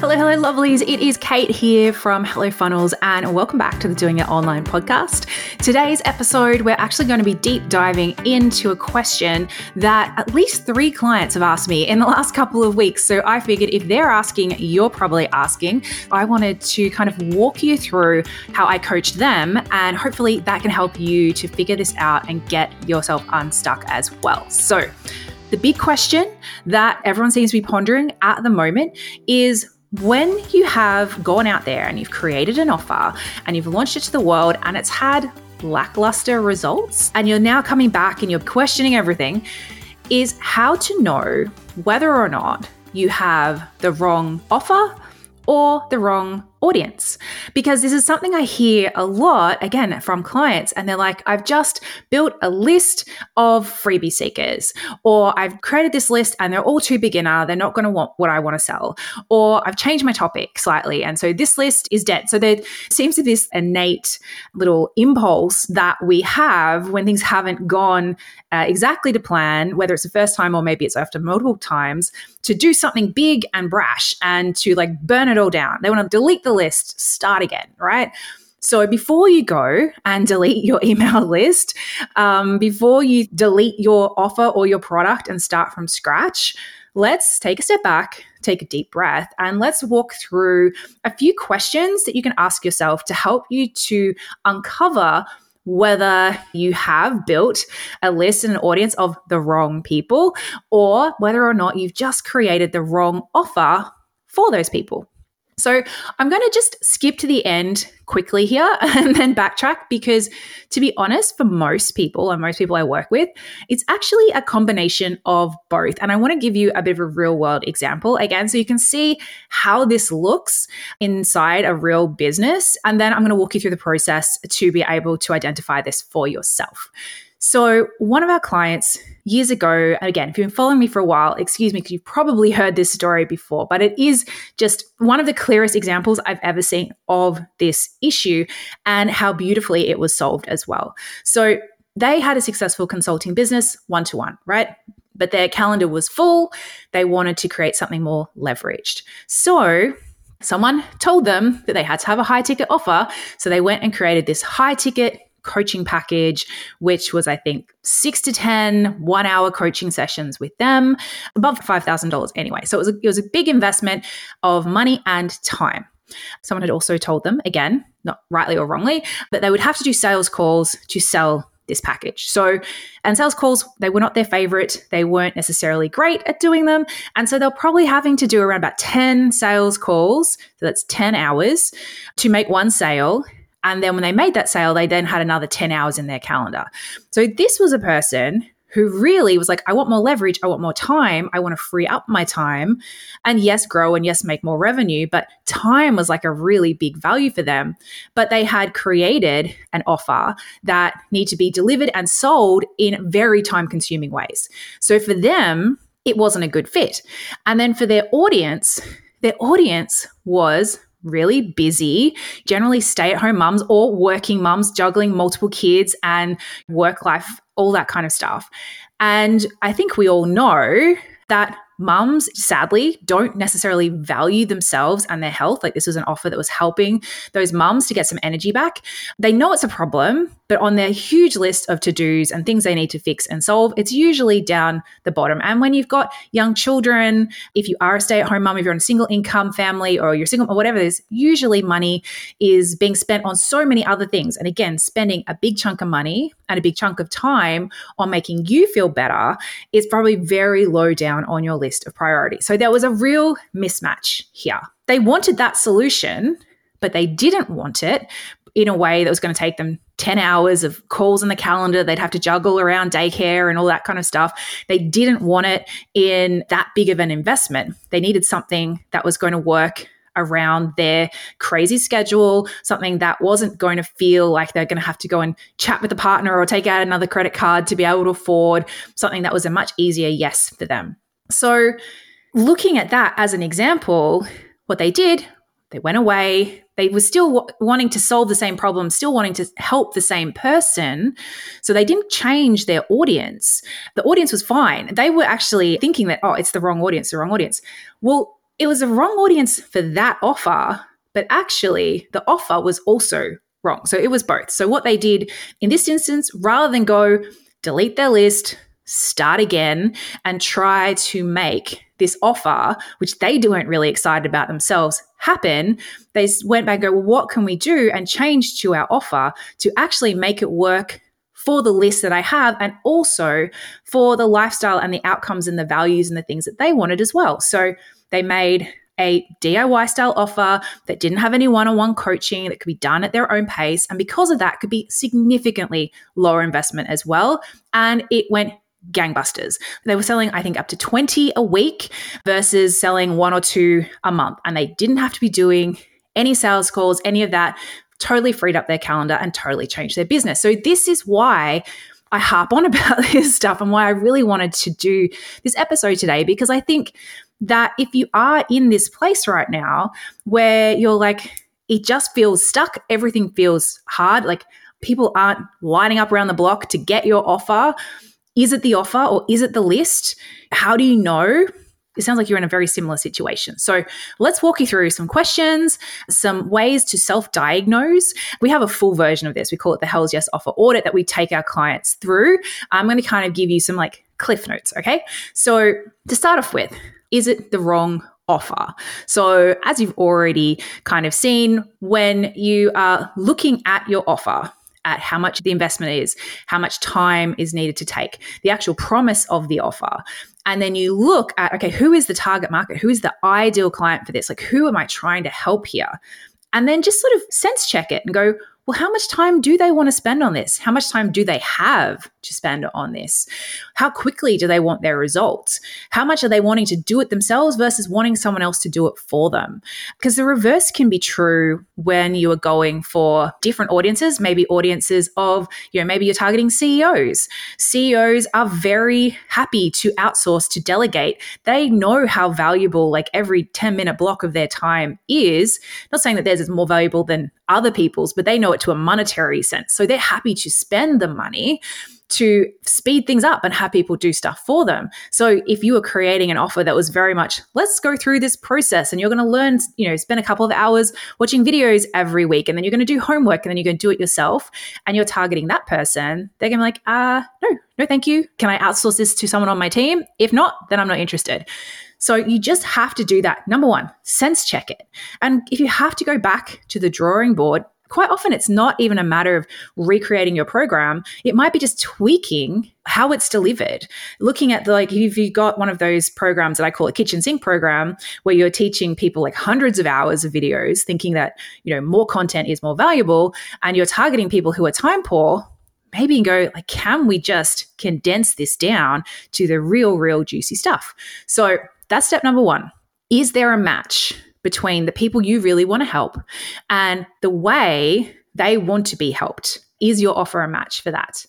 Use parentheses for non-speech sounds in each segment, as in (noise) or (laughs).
Hello, hello, lovelies. It is Kate here from Hello Funnels, and welcome back to the Doing It Online podcast. Today's episode, we're actually going to be deep diving into a question that at least three clients have asked me in the last couple of weeks. So I figured if they're asking, you're probably asking. I wanted to kind of walk you through how I coach them, and hopefully that can help you to figure this out and get yourself unstuck as well. So, the big question that everyone seems to be pondering at the moment is when you have gone out there and you've created an offer and you've launched it to the world and it's had lackluster results and you're now coming back and you're questioning everything, is how to know whether or not you have the wrong offer or the wrong audience. Because this is something I hear a lot again from clients and they're like I've just built a list of freebie seekers or I've created this list and they're all too beginner they're not going to want what I want to sell or I've changed my topic slightly and so this list is dead. So there seems to be this innate little impulse that we have when things haven't gone uh, exactly to plan whether it's the first time or maybe it's after multiple times to do something big and brash and to like burn it all down. They want to delete the list, start again, right? So before you go and delete your (laughs) email list, um, before you delete your offer or your product and start from scratch, let's take a step back, take a deep breath, and let's walk through a few questions that you can ask yourself to help you to uncover whether you have built a list and an audience of the wrong people or whether or not you've just created the wrong offer for those people. So I'm going to just skip to the end quickly here (laughs) and then backtrack because, to be honest, for most people and most people I work with, it's actually a combination of both. And I want to give you a bit of a real world example again so you can see how this looks inside a real business. And then I'm going to walk you through the process to be able to identify this for yourself. So, one of our clients years ago, again, if you've been following me for a while, excuse me, because you've probably heard this story before, but it is just one of the clearest examples I've ever seen of this issue and how beautifully it was solved as well. So, they had a successful consulting business one to one, right? But their calendar was full. They wanted to create something more leveraged. So, someone told them that they had to have a high ticket offer. So, they went and created this high ticket coaching package, which was, I think, six to 10 one hour coaching sessions with them, above $5,000 anyway. So it was, a, it was a big investment of money and time. Someone had also told them, again, not rightly or wrongly, that they would have to do sales calls to sell this package. So, and sales calls, they were not their favorite. They weren't necessarily great at doing them. And so they're probably having to do around about 10 sales calls. So that's 10 hours to make one sale. And then when they made that sale, they then had another 10 hours in their calendar. So this was a person who really was like, I want more leverage. I want more time. I want to free up my time and yes, grow and yes, make more revenue. But time was like a really big value for them. But they had created an offer that need to be delivered and sold in very time consuming ways. So for them, it wasn't a good fit. And then for their audience, their audience was really busy, generally stay at home mums or working mums, juggling multiple kids and work life, all that kind of stuff. And I think we all know that mums sadly don't necessarily value themselves and their health. Like this was an offer that was helping those mums to get some energy back. They know it's a problem but on their huge list of to-dos and things they need to fix and solve it's usually down the bottom and when you've got young children if you are a stay-at-home mum if you're in a single income family or you're single or whatever it is usually money is being spent on so many other things and again spending a big chunk of money and a big chunk of time on making you feel better is probably very low down on your list of priorities. So there was a real mismatch here. They wanted that solution, but they didn't want it in a way that was going to take them 10 hours of calls in the calendar. They'd have to juggle around daycare and all that kind of stuff. They didn't want it in that big of an investment. They needed something that was going to work around their crazy schedule, something that wasn't going to feel like they're going to have to go and chat with a partner or take out another credit card to be able to afford, something that was a much easier yes for them. So, looking at that as an example, what they did, they went away. They were still w- wanting to solve the same problem, still wanting to help the same person. So they didn't change their audience. The audience was fine. They were actually thinking that, oh, it's the wrong audience, the wrong audience. Well, it was the wrong audience for that offer, but actually the offer was also wrong. So it was both. So what they did in this instance, rather than go delete their list, start again, and try to make this offer, which they weren't really excited about themselves, happen, they went back and go, well, what can we do? And change to our offer to actually make it work for the list that I have and also for the lifestyle and the outcomes and the values and the things that they wanted as well. So they made a DIY style offer that didn't have any one on one coaching that could be done at their own pace. And because of that, could be significantly lower investment as well. And it went gangbusters. They were selling, I think, up to 20 a week versus selling one or two a month. And they didn't have to be doing any sales calls, any of that, totally freed up their calendar and totally changed their business. So, this is why. I harp on (laughs) about this stuff and why I really wanted to do this episode today because I think that if you are in this place right now where you're like, it just feels stuck, everything feels hard, like people aren't lining up around the block to get your offer. Is it the offer or is it the list? How do you know? It sounds like you're in a very similar situation. So let's walk you through some questions, some ways to self diagnose. We have a full version of this. We call it the Hells Yes Offer Audit that we take our clients through. I'm going to kind of give you some like cliff notes. Okay. So to start off with, is it the wrong offer. So, as you've already kind of seen, when you are looking at your offer, at how much the investment is, how much time is needed to take, the actual promise of the offer. And then you look at, okay, who is the target market? Who is the ideal client for this? Like, who am I trying to help here? And then just sort of sense check it and go, well, how much time do they want to spend on this? How much time do they have to spend on this? How quickly do they want their results? How much are they wanting to do it themselves versus wanting someone else to do it for them? Because the reverse can be true when you are going for different audiences, maybe audiences of, you know, maybe you're targeting CEOs. CEOs are very happy to outsource, to delegate. They know how valuable like every 10 minute block of their time is. Not saying that theirs is more valuable than other people's, but they know it to a monetary sense. So they're happy to spend the money to speed things up and have people do stuff for them. So if you were creating an offer that was very much, let's go through this process and you're going to learn, you know, spend a couple of hours watching videos every week and then you're going to do homework and then you're going to do it yourself and you're targeting that person, they're going to be like, uh, no, no, thank you. Can I outsource this to someone on my team? If not, then I'm not interested. So you just have to do that. Number one, sense check it. And if you have to go back to the drawing board, quite often it's not even a matter of recreating your program. It might be just tweaking how it's delivered. Looking at the like, if you've got one of those programs that I call a kitchen sink program, where you're teaching people like hundreds of hours of videos, thinking that, you know, more content is more valuable, and you're targeting people who are time poor, maybe and go like can we just condense this down to the real real juicy stuff so that's step number one. Is there a match between the people you really want to help and the way they want to be helped? Is your offer a match for that?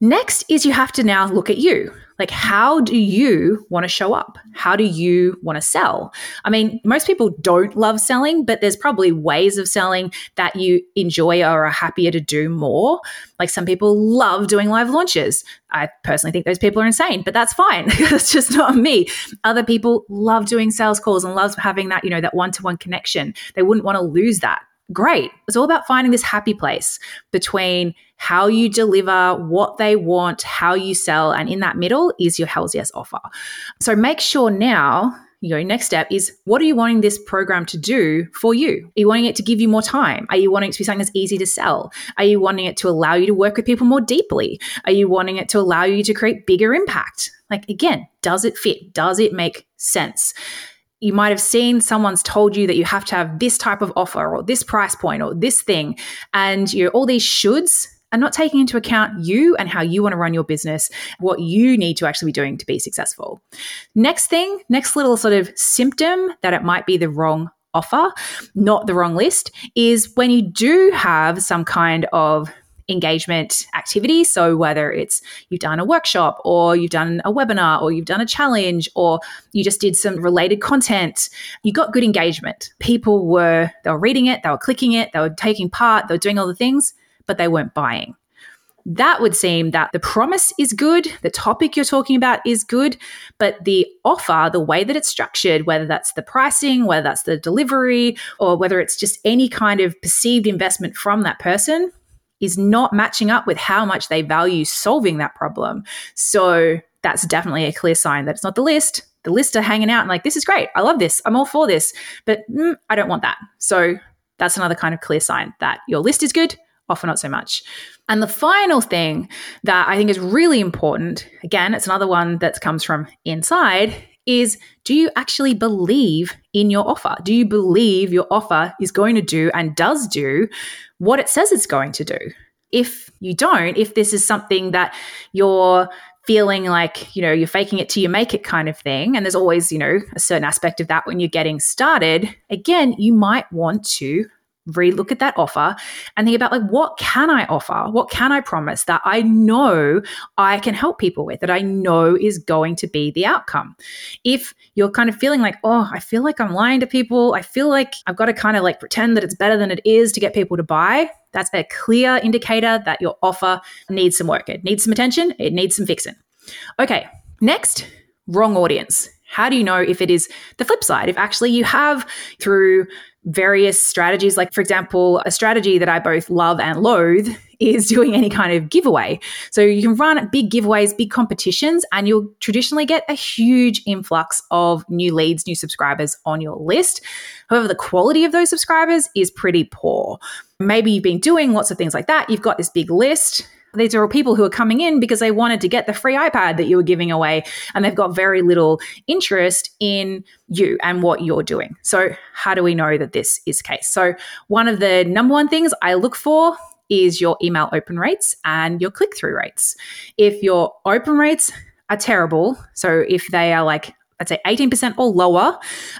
Next is you have to now look at you. Like, how do you want to show up? How do you want to sell? I mean, most people don't love selling, but there's probably ways of selling that you enjoy or are happier to do more. Like, some people love doing live launches. I personally think those people are insane, but that's fine. (laughs) it's just not me. Other people love doing sales calls and love having that, you know, that one to one connection. They wouldn't want to lose that great. It's all about finding this happy place between how you deliver, what they want, how you sell, and in that middle is your Hells Yes offer. So make sure now your next step is what are you wanting this program to do for you? Are you wanting it to give you more time? Are you wanting it to be something that's easy to sell? Are you wanting it to allow you to work with people more deeply? Are you wanting it to allow you to create bigger impact? Like, again, does it fit? Does it make sense? You might have seen someone's told you that you have to have this type of offer or this price point or this thing and you all these shoulds are not taking into account you and how you want to run your business, what you need to actually be doing to be successful. Next thing, next little sort of symptom that it might be the wrong offer, not the wrong list, is when you do have some kind of engagement activity. So, whether it's you've done a workshop or you've done a webinar or you've done a challenge or you just did some related content, you got good engagement. People were, they were reading it, they were clicking it, they were taking part, they were doing all the things, but they weren't buying. that would seem that the promise is good, the topic you're talking about is good, but the offer, the way that it's structured, whether that's the pricing, whether that's the delivery, or whether it's just any kind of perceived investment from that person, is not matching up with how much they value solving that problem. So that's definitely a clear sign that it's not the list. The list are hanging out and like, this is great. I love this. I'm all for this. But mm, I don't want that. So that's another kind of clear sign that your list is good, often not so much. And the final thing that I think is really important, again, it's another one that comes from inside, is do you actually believe in your offer? Do you believe your offer is going to do and does do what it says it's going to do? If you don't, if this is something that you're feeling like, you know, you're faking it till you make it kind of thing, and there's always, you know, a certain aspect of that when you're getting started, again, you might want to relook at that offer and think about like what can i offer? What can i promise that i know i can help people with that i know is going to be the outcome? If you're kind of feeling like oh i feel like i'm lying to people. I feel like i've got to kind of like pretend that it's better than it is to get people to buy that's a clear indicator that your offer needs some work. It needs some attention. It needs some fixing. Okay next wrong audience how do you know if it is the flip side? If actually you have through various strategies. Like, for example, a strategy that I both love and loathe (laughs) is doing any kind of giveaway. So you can run big giveaways, big competitions, and you'll traditionally get a huge influx of new leads, new subscribers on your list. However, the quality of those subscribers is pretty poor. Maybe you've been doing lots of things like that. You've got this big list these are all people who are coming in because they wanted to get the free iPad that you were giving away, and they've got very little interest in you and what you're doing. So, how do we know that this is the case? So, one of the number one things I look for is your email open rates and your click through rates. If your open rates are terrible, so if they are like I'd say 18% or lower,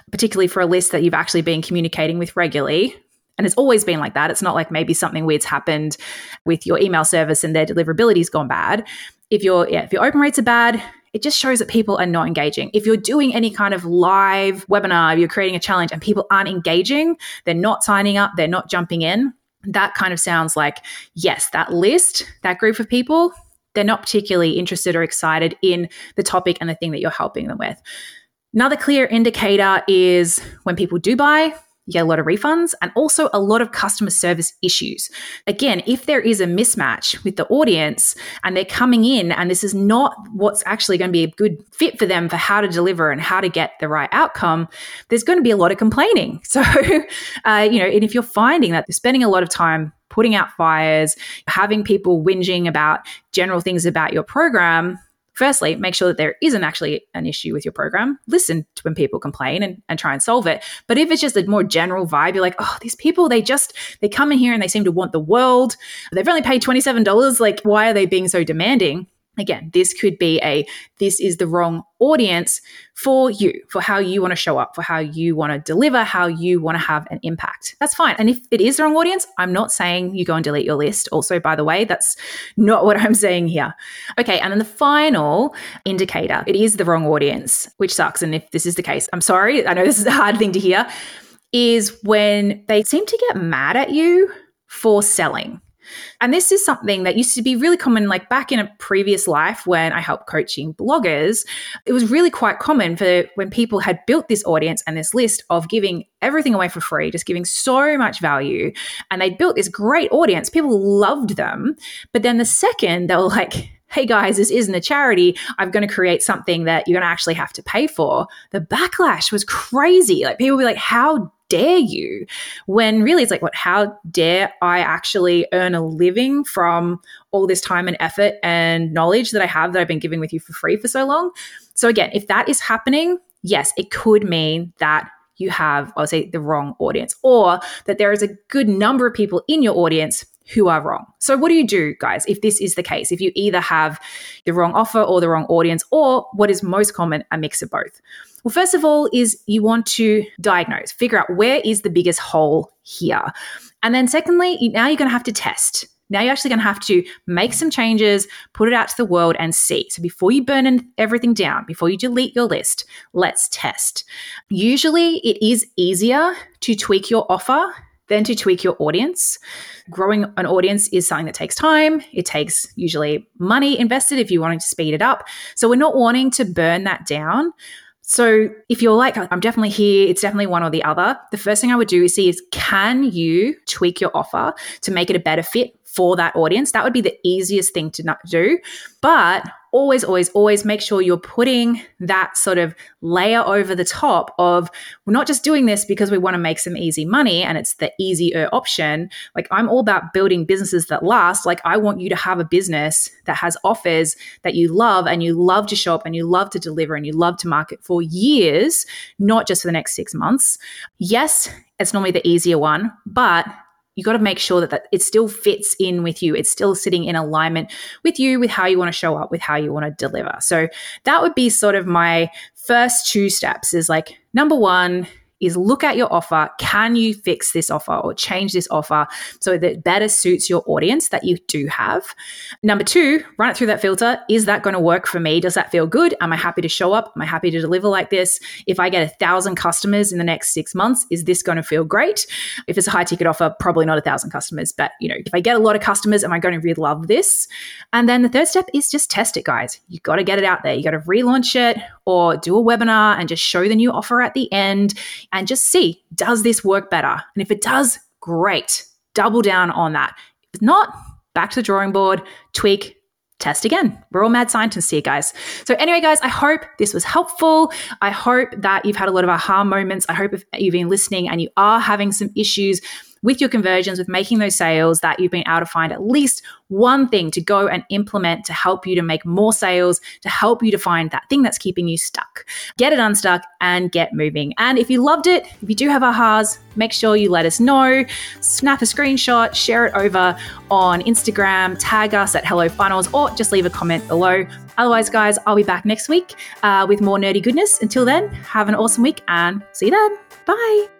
particularly for a list that you've actually been communicating with regularly, and it's always been like that. It's not like maybe something weird's happened with your email service and their deliverability's gone bad. If your yeah, if your open rates are bad, it just shows that people are not engaging. If you're doing any kind of live webinar, you're creating a challenge and people aren't engaging, they're not signing up, they're not jumping in, that kind of sounds like, yes, that list, that group of people, they're not particularly interested or excited in the topic and the thing that you're helping them with. Another clear indicator is when people do buy, you get a lot of refunds and also a lot of customer service issues. Again, if there is a mismatch with the audience and they're coming in and this is not what's actually going to be a good fit for them for how to deliver and how to get the right outcome, there's going to be a lot of complaining. (laughs) So, uh, you know, and if you're finding that they're spending a lot of time putting out fires, having people whinging about general things about your program, firstly, make sure that there isn't actually an issue with your program. Listen to when people complain and, and try and solve it. But if it's just a more general vibe, you're like, oh, these people, they just, they come in here and they seem to want the world. They've only paid $27. Like, why are they being so demanding? Again, this could be a this is the wrong audience for you, for how you want to show up, for how you want to deliver, how you want to have an impact. That's fine. And if it is the wrong audience, I'm not saying you go and delete your list. Also, by the way, that's not what (laughs) I'm saying here. Okay. And then the final indicator, it is the wrong audience, which sucks. And if this is the case, I'm sorry. I know this is a hard thing to hear, is when they seem to get mad at you for selling. And this is something that used to be really common, like back in a previous life when I helped coaching bloggers. It was really quite common for when people had built this audience and this list of giving everything away for free, just giving so much value. And they built this great audience. People loved them. But then the second they were like, hey guys, this isn't a charity. I'm going to create something that you're going to actually have to pay for. The backlash was crazy. Like people were like, how dare you? When really it's like, what, how dare I actually earn a living from all this time and effort and knowledge that I have that I've been giving with you for free for so long? So, again, if that is happening, yes, it could mean that you have, I'll say, the wrong audience, or that there is a good number of people in your audience who are wrong. So, what do you do, guys, if this is the case? If you either have the wrong offer or the wrong audience, or what is most common, a mix of both? Well, first of all, is you want to diagnose, figure out where is the biggest hole here. And then, secondly, now you're going to have to test. Now you're actually going to have to make some changes, put it out to the world and see. So before you burn everything down, before you delete your list, let's test. Usually it is easier to tweak your offer then to tweak your audience. Growing an audience is something that takes time. It takes usually money invested if you're wanting to speed it up. So we're not wanting to burn that down. So if you're like, I'm definitely here, it's definitely one or the other, the first thing I would do is see is can you tweak your offer to make it a better fit for that audience? That would be the easiest thing to do. But always, always, always make sure you're putting that sort of layer over the top of we're not just doing this because we want to make some easy money and it's the easier option. Like I'm all about building businesses that last. Like I want you to have a business that has offers that you love and you love to shop and you love to deliver and you love to market for years, not just for the next six months. Yes, it's normally the easier one, but you got to make sure that, that it still fits in with you. It's still sitting in alignment with you, with how you want to show up, with how you want to deliver. So that would be sort of my first two steps is like number one, is look at your offer. Can you fix this offer or change this offer so that it better suits your audience that you do have? Number two, run it through that filter. Is that going to work for me? Does that feel good? Am I happy to show up? Am I happy to deliver like this? If I get a thousand customers in the next six months, is this going to feel great? If it's a high ticket offer, probably not a thousand customers, but you know, if I get a lot of customers, am I going to really love this? And then the third step is just test it, guys. You got to get it out there. You got to relaunch it or do a webinar and just show the new offer at the end and just see does this work better? And if it does, great. Double down on that. If not, back to the drawing board, tweak, test again. We're all mad scientists here, guys. So, anyway, guys, I hope this was helpful. I hope that you've had a lot of aha moments. I hope if you've been listening and you are having some issues with your conversions, with making those sales, that you've been able to find at least one thing to go and implement to help you to make more sales, to help you to find that thing that's keeping you stuck. Get it unstuck and get moving. And if you loved it, if you do have ahas, make sure you let us know. Snap a screenshot, share it over on Instagram, tag us at Hello Funnels, or just leave a comment below. Otherwise, guys, I'll be back next week uh, with more nerdy goodness. Until then, have an awesome week and see you then. Bye.